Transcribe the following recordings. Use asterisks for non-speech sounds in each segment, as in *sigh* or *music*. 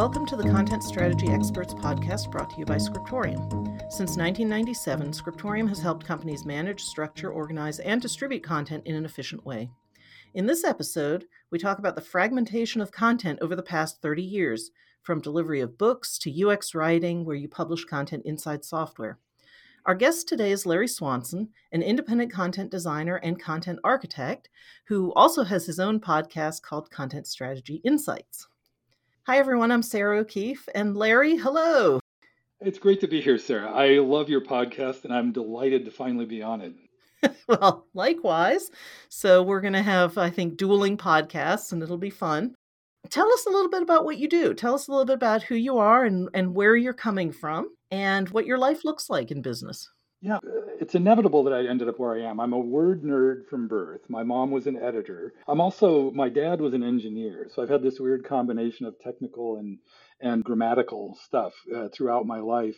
Welcome to the Content Strategy Experts podcast brought to you by Scriptorium. Since 1997, Scriptorium has helped companies manage, structure, organize, and distribute content in an efficient way. In this episode, we talk about the fragmentation of content over the past 30 years, from delivery of books to UX writing, where you publish content inside software. Our guest today is Larry Swanson, an independent content designer and content architect who also has his own podcast called Content Strategy Insights. Hi, everyone. I'm Sarah O'Keefe. And Larry, hello. It's great to be here, Sarah. I love your podcast and I'm delighted to finally be on it. *laughs* well, likewise. So, we're going to have, I think, dueling podcasts and it'll be fun. Tell us a little bit about what you do. Tell us a little bit about who you are and, and where you're coming from and what your life looks like in business. Yeah, it's inevitable that I ended up where I am. I'm a word nerd from birth. My mom was an editor. I'm also, my dad was an engineer. So I've had this weird combination of technical and, and grammatical stuff uh, throughout my life.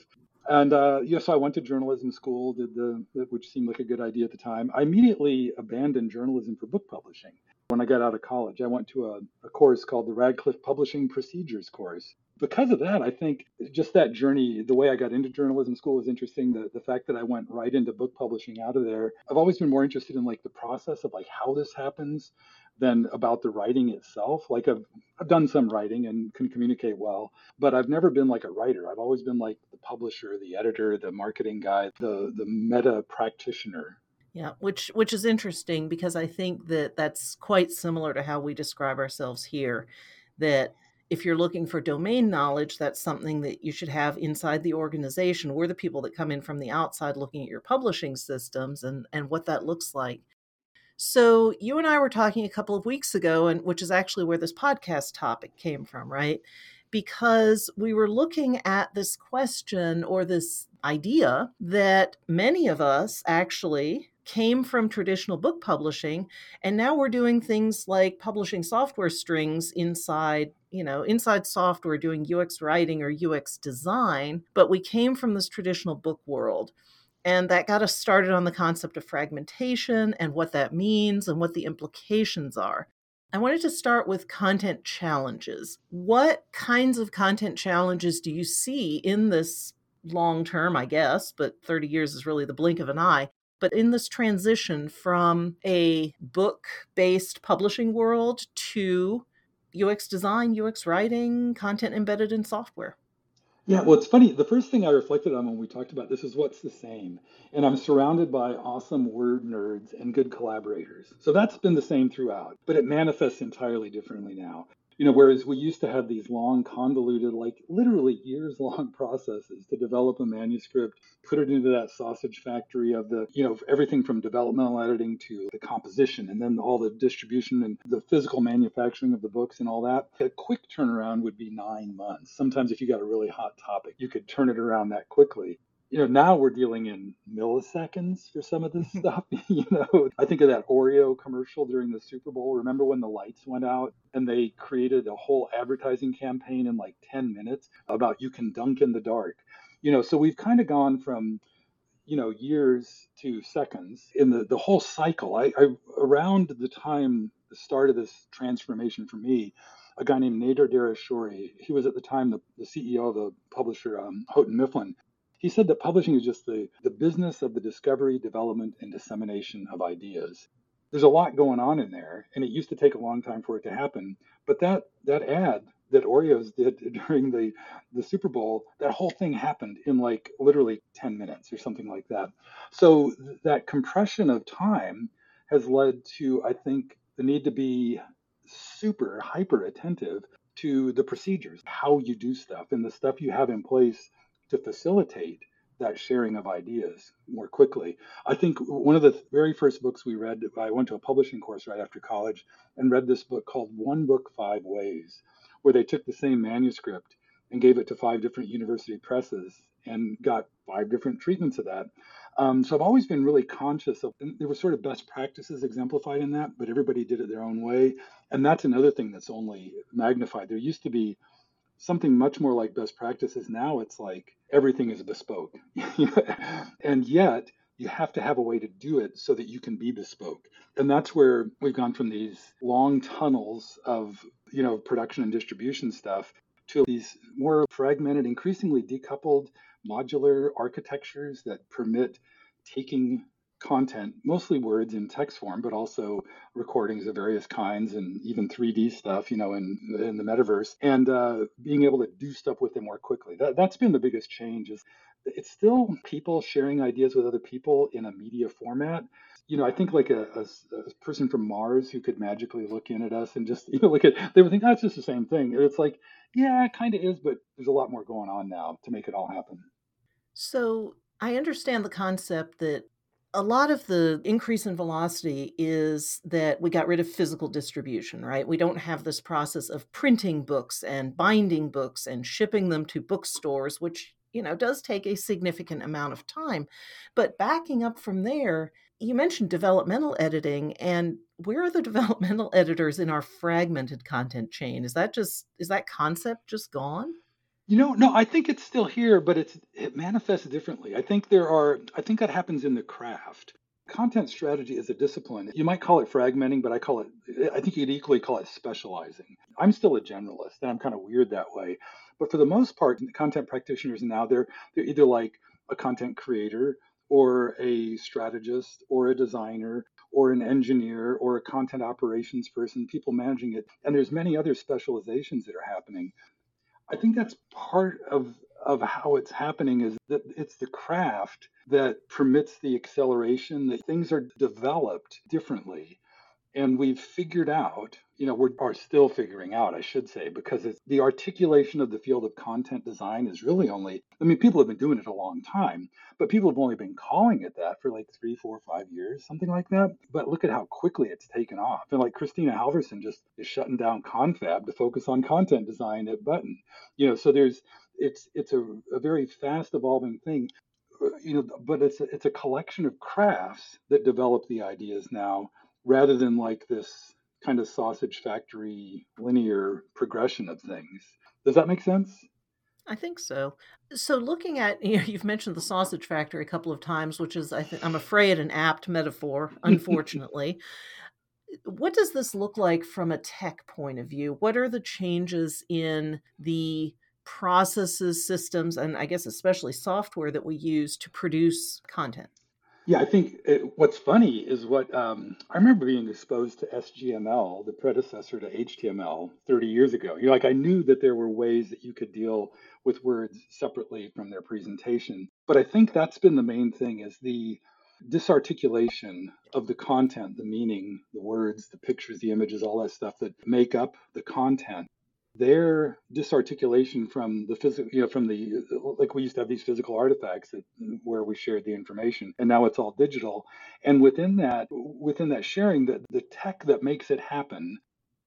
And uh, yeah, so I went to journalism school, did the, which seemed like a good idea at the time. I immediately abandoned journalism for book publishing when I got out of college. I went to a, a course called the Radcliffe Publishing Procedures course. Because of that, I think just that journey, the way I got into journalism school is interesting. The, the fact that I went right into book publishing out of there. I've always been more interested in like the process of like how this happens than about the writing itself. Like I've, I've done some writing and can communicate well, but I've never been like a writer. I've always been like the publisher, the editor, the marketing guy, the the meta practitioner yeah, which which is interesting because I think that that's quite similar to how we describe ourselves here. That if you're looking for domain knowledge, that's something that you should have inside the organization. We're the people that come in from the outside looking at your publishing systems and and what that looks like. So you and I were talking a couple of weeks ago, and which is actually where this podcast topic came from, right? Because we were looking at this question or this idea that many of us actually came from traditional book publishing and now we're doing things like publishing software strings inside you know inside software doing ux writing or ux design but we came from this traditional book world and that got us started on the concept of fragmentation and what that means and what the implications are I wanted to start with content challenges. What kinds of content challenges do you see in this long term, I guess, but 30 years is really the blink of an eye, but in this transition from a book based publishing world to UX design, UX writing, content embedded in software. Yeah, well, it's funny. The first thing I reflected on when we talked about this is what's the same. And I'm surrounded by awesome word nerds and good collaborators. So that's been the same throughout, but it manifests entirely differently now. You know, whereas we used to have these long, convoluted, like literally years long *laughs* processes to develop a manuscript, put it into that sausage factory of the, you know, everything from developmental editing to the composition and then all the distribution and the physical manufacturing of the books and all that. A quick turnaround would be nine months. Sometimes if you got a really hot topic, you could turn it around that quickly you know, now we're dealing in milliseconds for some of this *laughs* stuff. *laughs* you know, I think of that Oreo commercial during the Super Bowl. Remember when the lights went out and they created a whole advertising campaign in like 10 minutes about you can dunk in the dark? You know, so we've kind of gone from, you know, years to seconds in the, the whole cycle. I, I around the time the start of this transformation for me, a guy named Nader Darehshori, he was at the time the, the CEO of the publisher um, Houghton Mifflin he said that publishing is just the, the business of the discovery, development, and dissemination of ideas. There's a lot going on in there, and it used to take a long time for it to happen. But that that ad that Oreos did *laughs* during the the Super Bowl, that whole thing happened in like literally 10 minutes or something like that. So that compression of time has led to, I think, the need to be super hyper attentive to the procedures, how you do stuff, and the stuff you have in place to facilitate that sharing of ideas more quickly. I think one of the very first books we read, I went to a publishing course right after college and read this book called One Book Five Ways, where they took the same manuscript and gave it to five different university presses and got five different treatments of that. Um, so I've always been really conscious of, there were sort of best practices exemplified in that, but everybody did it their own way. And that's another thing that's only magnified. There used to be something much more like best practices. Now it's like everything is bespoke. *laughs* and yet you have to have a way to do it so that you can be bespoke. And that's where we've gone from these long tunnels of, you know, production and distribution stuff to these more fragmented, increasingly decoupled modular architectures that permit taking content, mostly words in text form, but also recordings of various kinds and even 3D stuff, you know, in in the metaverse, and uh, being able to do stuff with it more quickly. That that's been the biggest change. Is it's still people sharing ideas with other people in a media format. You know, I think like a, a, a person from Mars who could magically look in at us and just *laughs* you know look at they would think that's oh, just the same thing. It's like, yeah, it kind of is, but there's a lot more going on now to make it all happen. So I understand the concept that a lot of the increase in velocity is that we got rid of physical distribution, right? We don't have this process of printing books and binding books and shipping them to bookstores, which, you know, does take a significant amount of time. But backing up from there, you mentioned developmental editing and where are the *laughs* developmental editors in our fragmented content chain? Is that just is that concept just gone? You know, no, I think it's still here, but it's it manifests differently. I think there are I think that happens in the craft. Content strategy is a discipline. You might call it fragmenting, but I call it I think you'd equally call it specializing. I'm still a generalist and I'm kind of weird that way. But for the most part, content practitioners now they're they're either like a content creator or a strategist or a designer or an engineer or a content operations person, people managing it. And there's many other specializations that are happening. I think that's part of of how it's happening is that it's the craft that permits the acceleration that things are developed differently and we've figured out you know we are are still figuring out i should say because it's the articulation of the field of content design is really only i mean people have been doing it a long time but people have only been calling it that for like three four five years something like that. But look at how quickly it's taken off. And like Kristina Halvorson just is shutting down confab to focus on content design at button. You know so there's it's it's a, a very fast evolving thing. You know but it's a, it's a collection of crafts that develop the ideas now rather than like this kind of sausage factory linear progression of things. Does that make sense? I think so. So, looking at you know, you've mentioned the sausage factory a couple of times, which is I think I'm afraid an apt metaphor, *laughs* unfortunately. what does this look like from a tech point of view? What are the changes in the processes, systems, and I guess especially software that we use to produce content? Yeah, I think it, what's funny is what um, I remember being exposed to SGML, the predecessor to HTML, 30 years ago. You know, like I knew that there were ways that you could deal with words separately from their presentation, but I think that's been the main thing is the disarticulation of the content, the meaning, the words, the pictures, the images, all that stuff that make up the content their disarticulation from the physical, you know, from the like we used to have these physical artifacts that, where we shared the information, and now it's all digital. And within that, within that sharing, the, the tech that makes it happen,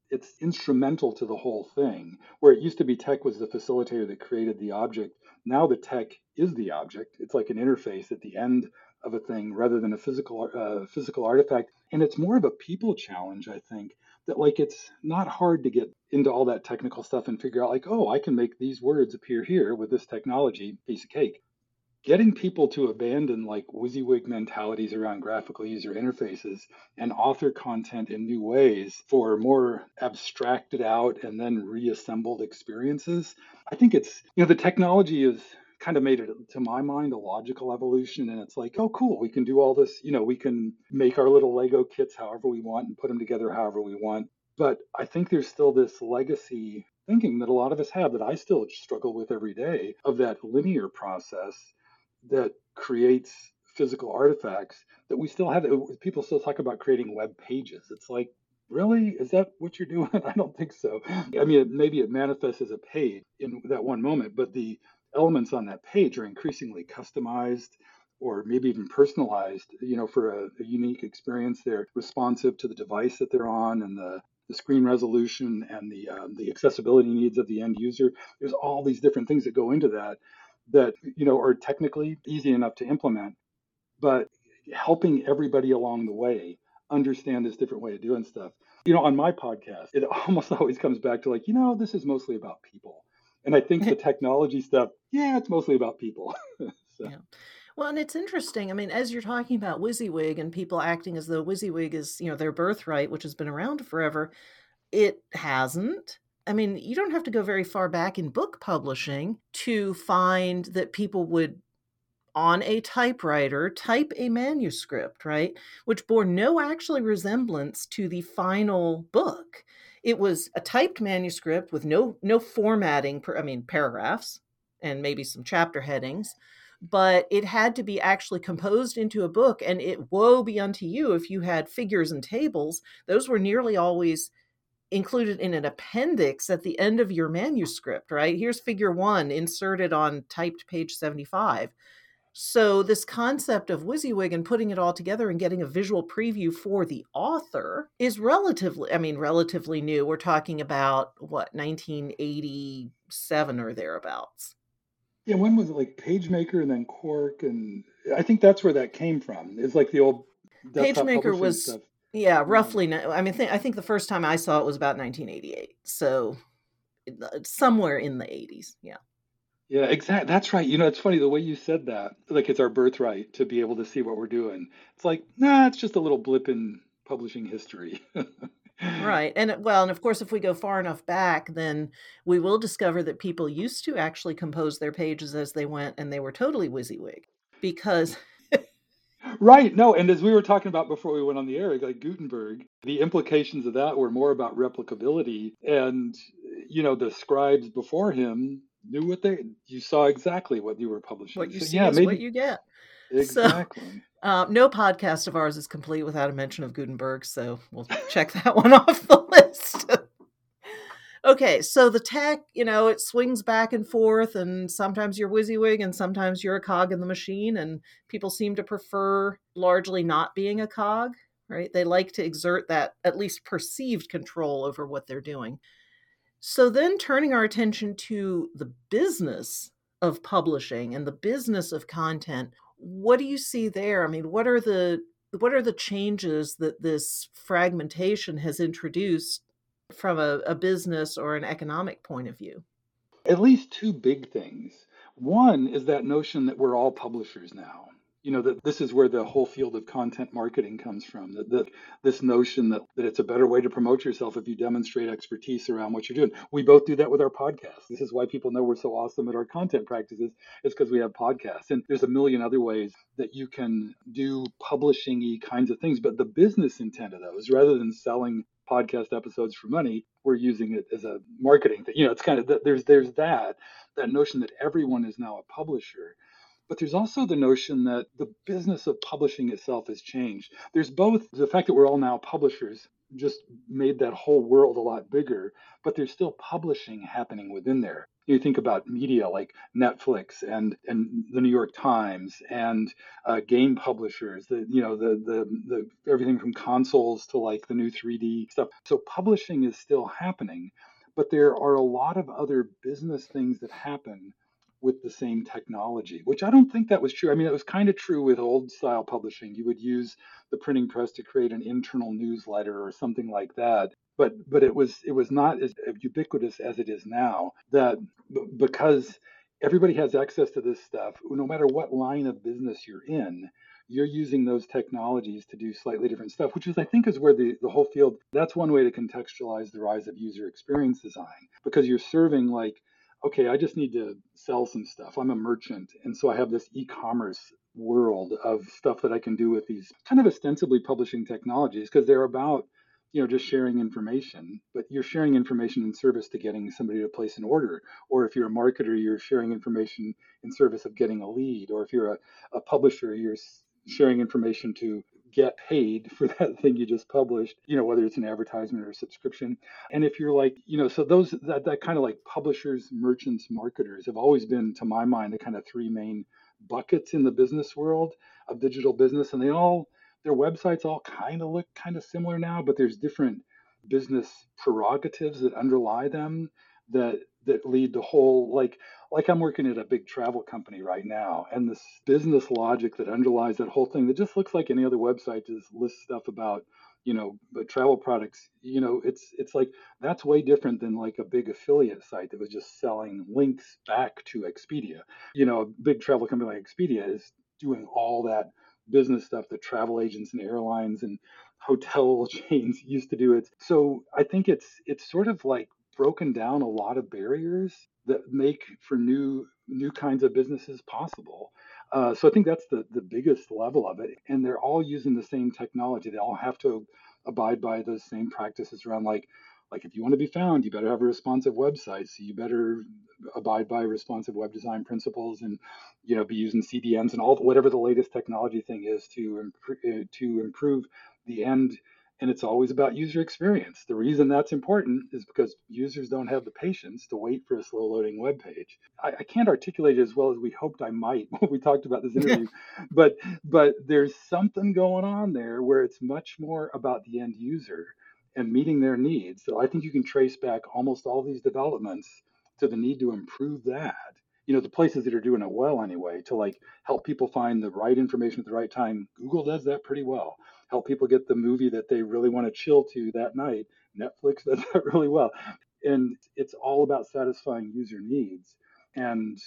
it's instrumental to the whole thing. Where it used to be tech was the facilitator that created the object. Now the tech is the object. It's like an interface at the end of a thing rather than a physical uh, physical artifact. And it's more of a people challenge, I think that like it's not hard to get into all that technical stuff and figure out like oh i can make these words appear here with this technology piece of cake. Getting people to abandon like WYSIWYG mentalities around graphical user interfaces and author content in new ways for more abstracted out and then reassembled experiences i think it's you know the technology is kind of made it to my mind a logical evolution and it's like oh cool we can do all this you know we can make our little lego kits however we want and put them together however we want. But i think there's still this legacy thinking that a lot of us have that i still struggle with every day of that linear process that creates physical artifacts that we still have people still talk about creating web pages. It's like really? Is that what you're doing? *laughs* I don't think so. I mean maybe it manifests as a page in that one moment but the elements on that page are increasingly customized or maybe even personalized, you know, for a, a, unique experience. They're responsive to the device that they're on and the, the screen resolution and the um, the accessibility needs of the end user. There's all these different things that go into that that you know are technically easy enough to implement, but helping everybody along the way understand this different way of doing stuff. You know, on my podcast, it *laughs* almost always comes back to like, you know, this is mostly about people and I think *laughs* the technology stuff, yeah, it's mostly about people. *laughs* so. Yeah. Well, and it's interesting. I mean, as you're talking about WYSIWYG and people acting as though WYSIWYG is, you know, their birthright, which has been around forever, it hasn't. I mean, you don't have to go very far back in book publishing to find that people would on a typewriter type a manuscript, right? Which bore no actually resemblance to the final book. It was a typed manuscript with no no formatting, per, I mean paragraphs and maybe some chapter headings, but it had to be actually composed into a book and it woe be unto you if you had figures and tables. Those were nearly always included in an appendix at the end of your manuscript, right? Here's figure 1 inserted on typed page 75 so, this concept of WYSIWYG and putting it all together and getting a visual preview for the author is relatively, I mean, relatively new. We're talking about what, 1987 or thereabouts. Yeah, when was it like PageMaker and then Quark? And I think that's where that came from. It's like the old PageMaker was, stuff. yeah, roughly. I mean, I think the first time I saw it was about 1988. So, uh, somewhere in the 80s. Yeah. Yeah, exactly. That's right. You know, it's funny the way you said that. Like it's our birthright to be able to see what we're doing. It's like, nah, it's just a little blip in publishing history. *laughs* right. And well, and of course, if we go far enough back, then we will discover that people used to actually compose their pages as they went, and they were totally WYSIWYG because. right. No. And as we were talking about before we went on the air, like Gutenberg, the implications of that were more about replicability. And, you know, the scribes before him knew what they you saw exactly what you were publishing. What you so, see yeah, is maybe, what you get. Exactly. So, *laughs* uh, no podcast of ours is complete without a mention of Gutenberg, so we'll check that one *laughs* off the list. *laughs* okay, so the tech, you know, it swings back and forth, and sometimes you're WYSIWYG, and sometimes you're a cog in the machine, and people seem to prefer largely not being a cog, right? They like to exert that at least perceived control over what they're doing. So then turning our attention to the business of publishing and the business of content, what do you see there? I mean, what are the what are the changes that this fragmentation has introduced from a, a business or an economic point of view? At least two big things. One is that notion that we're all publishers now you know that this is where the whole field of content marketing comes from that, that this notion that, that it's a better way to promote yourself if you demonstrate expertise around what you're doing. We both do that with our podcast this is why people know we're so awesome at our content practices is because we have podcasts. And there's a million other ways that you can do publishing kinds of things but the business intent of those rather than selling podcast episodes for money we're using it as a marketing thing. You know it's kind of there's there's that that notion that everyone is now a publisher but there's also the notion that the business of publishing itself has changed. There's both the fact that we're all now publishers just made that whole world a lot bigger, but there's still publishing happening within there. You think about media like Netflix and and the New York Times and uh, game publishers, the you know the, the the everything from consoles to like the new 3D stuff. So publishing is still happening, but there are a lot of other business things that happen with the same technology, which I don't think that was true. I mean, it was kind of true with old style publishing. You would use the printing press to create an internal newsletter or something like that. But but it was it was not as ubiquitous as it is now. That because everybody has access to this stuff, no matter what line of business you're in, you're using those technologies to do slightly different stuff, which is, I think, is where the, the whole field, that's one way to contextualize the rise of user experience design, because you're serving like okay, I just need to sell some stuff. I'm a merchant. And so I have this e commerce world of stuff that I can do with these kind of ostensibly publishing technologies because they're about you know just sharing information but you're sharing information in service to getting somebody to place an order or if you're a marketer you're sharing information in service of getting a lead or if you're a, a publisher you're sharing information to get paid *laughs* for that thing you just published, you know, whether it's an advertisement or a subscription. And if you're like, you know, so those, that, that kind of like publishers, merchants, marketers have always been, to my mind, the kind of three main buckets in the business world of digital business. And they all, their websites all kind of look kind of similar now, but there's different business prerogatives that underlie them that that lead to whole like like I'm working at a big travel company right now, and this business logic that underlies that whole thing that just looks like any other website just lists stuff about you know travel products you know it's it's like that's way different than like a big affiliate site that was just selling links back to expedia. You know a big travel company like expedia is doing all that business stuff that travel agents and airlines and hotel *laughs* chains used to do it. So i think it's it's sort of like broken down a lot of barriers that make for new new kinds of businesses possible. Uh, so I think that's the the biggest level of it, and they're all using the same technology. They all have to abide by those same practices around like like if you want to be found, you better have a responsive website. So you better abide by responsive web design principles and you know be using CDNs and all whatever the latest technology thing is to uh, to improve the end and it's always about user experience. The reason that's important is because users don't have the patience to wait for a slow loading web page. I, I can't articulate it as well as we hoped I might *laughs* when we talked about this interview, but but there's something going on there where it's much more about the end user and meeting their needs. So I think you can trace back almost all these developments to the need to improve that. You know, the places that are doing it well anyway, to like help people find the right information at the right time. Google does that pretty well help people get the movie that they really want to chill to that night. Netflix *laughs* does that really well. And it's all about satisfying user needs. And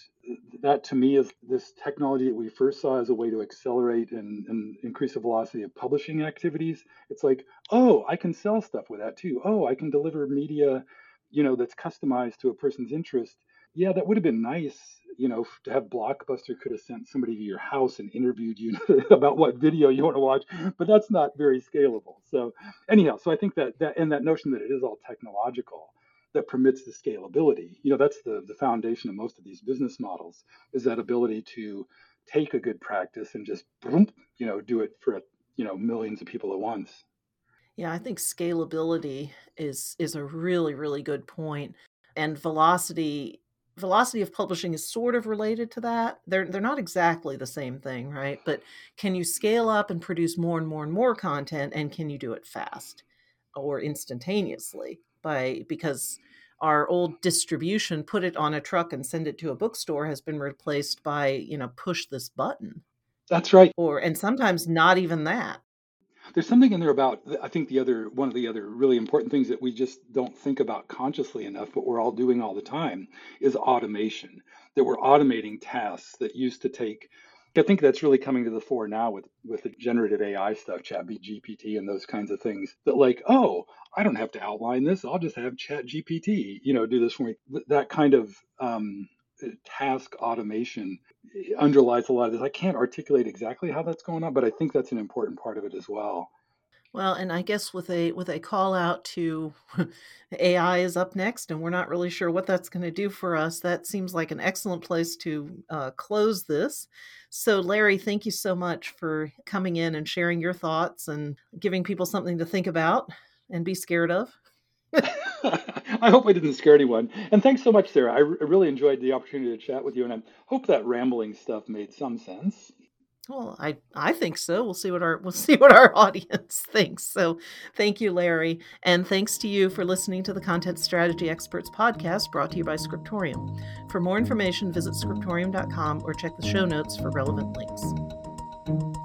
that to me is this technology that we first saw as a way to accelerate and, and, increase the velocity of publishing activities. It's like, oh, I can sell stuff with that too. Oh, I can deliver media, you know, that's customized to a person's interest. Yeah, that would have been nice you know, to have Blockbuster could have sent somebody to your house and interviewed you *laughs* about what video you want to watch, but that's not very scalable. So anyhow, so I think that that and that notion that it is all technological that permits the scalability. You know, that's the the foundation of most of these business models is that ability to take a good practice and just you know, do it for you know millions of people at once. Yeah, I think scalability is is a really really good point and velocity velocity of publishing is sort of related to that. They're they're not exactly the same thing, right? But can you scale up and produce more and more and more content and can you do it fast or instantaneously by because our old distribution put it on a truck and send it to a bookstore has been replaced by, you know, push this button. That's right. Or and sometimes not even that there's something in there about i think the other one of the other really important things that we just don't think about consciously enough but we're all doing all the time is automation. That we're automating tasks that used to take i think that's really coming to the fore now with with the generative ai stuff chat gpt and those kinds of things that like oh i don't have to outline this i'll just have chat gpt you know do this for me. That kind of um, task automation underlies a lot of this. I can't articulate exactly how that's going on, but I think that's an important part of it as well. Well, and I guess with a with a call out to *laughs* AI is up next, and we're not really sure what that's going to do for us. That seems like an excellent place to uh, close this. So, Larry, thank you so much for coming in and sharing your thoughts and giving people something to think about and be scared of. *laughs* *laughs* I hope I didn't scare anyone. And thanks so much, Sarah. I, r- I really enjoyed the opportunity to chat with you, and I hope that rambling stuff made some sense. Well, I I think so. We'll see what our we'll *laughs* see what our audience *laughs* thinks. So, thank you, Larry, and thanks to you for listening to the Content Strategy Experts podcast brought to you by Scriptorium. For more information, visit scriptorium.com or check the show notes for relevant links.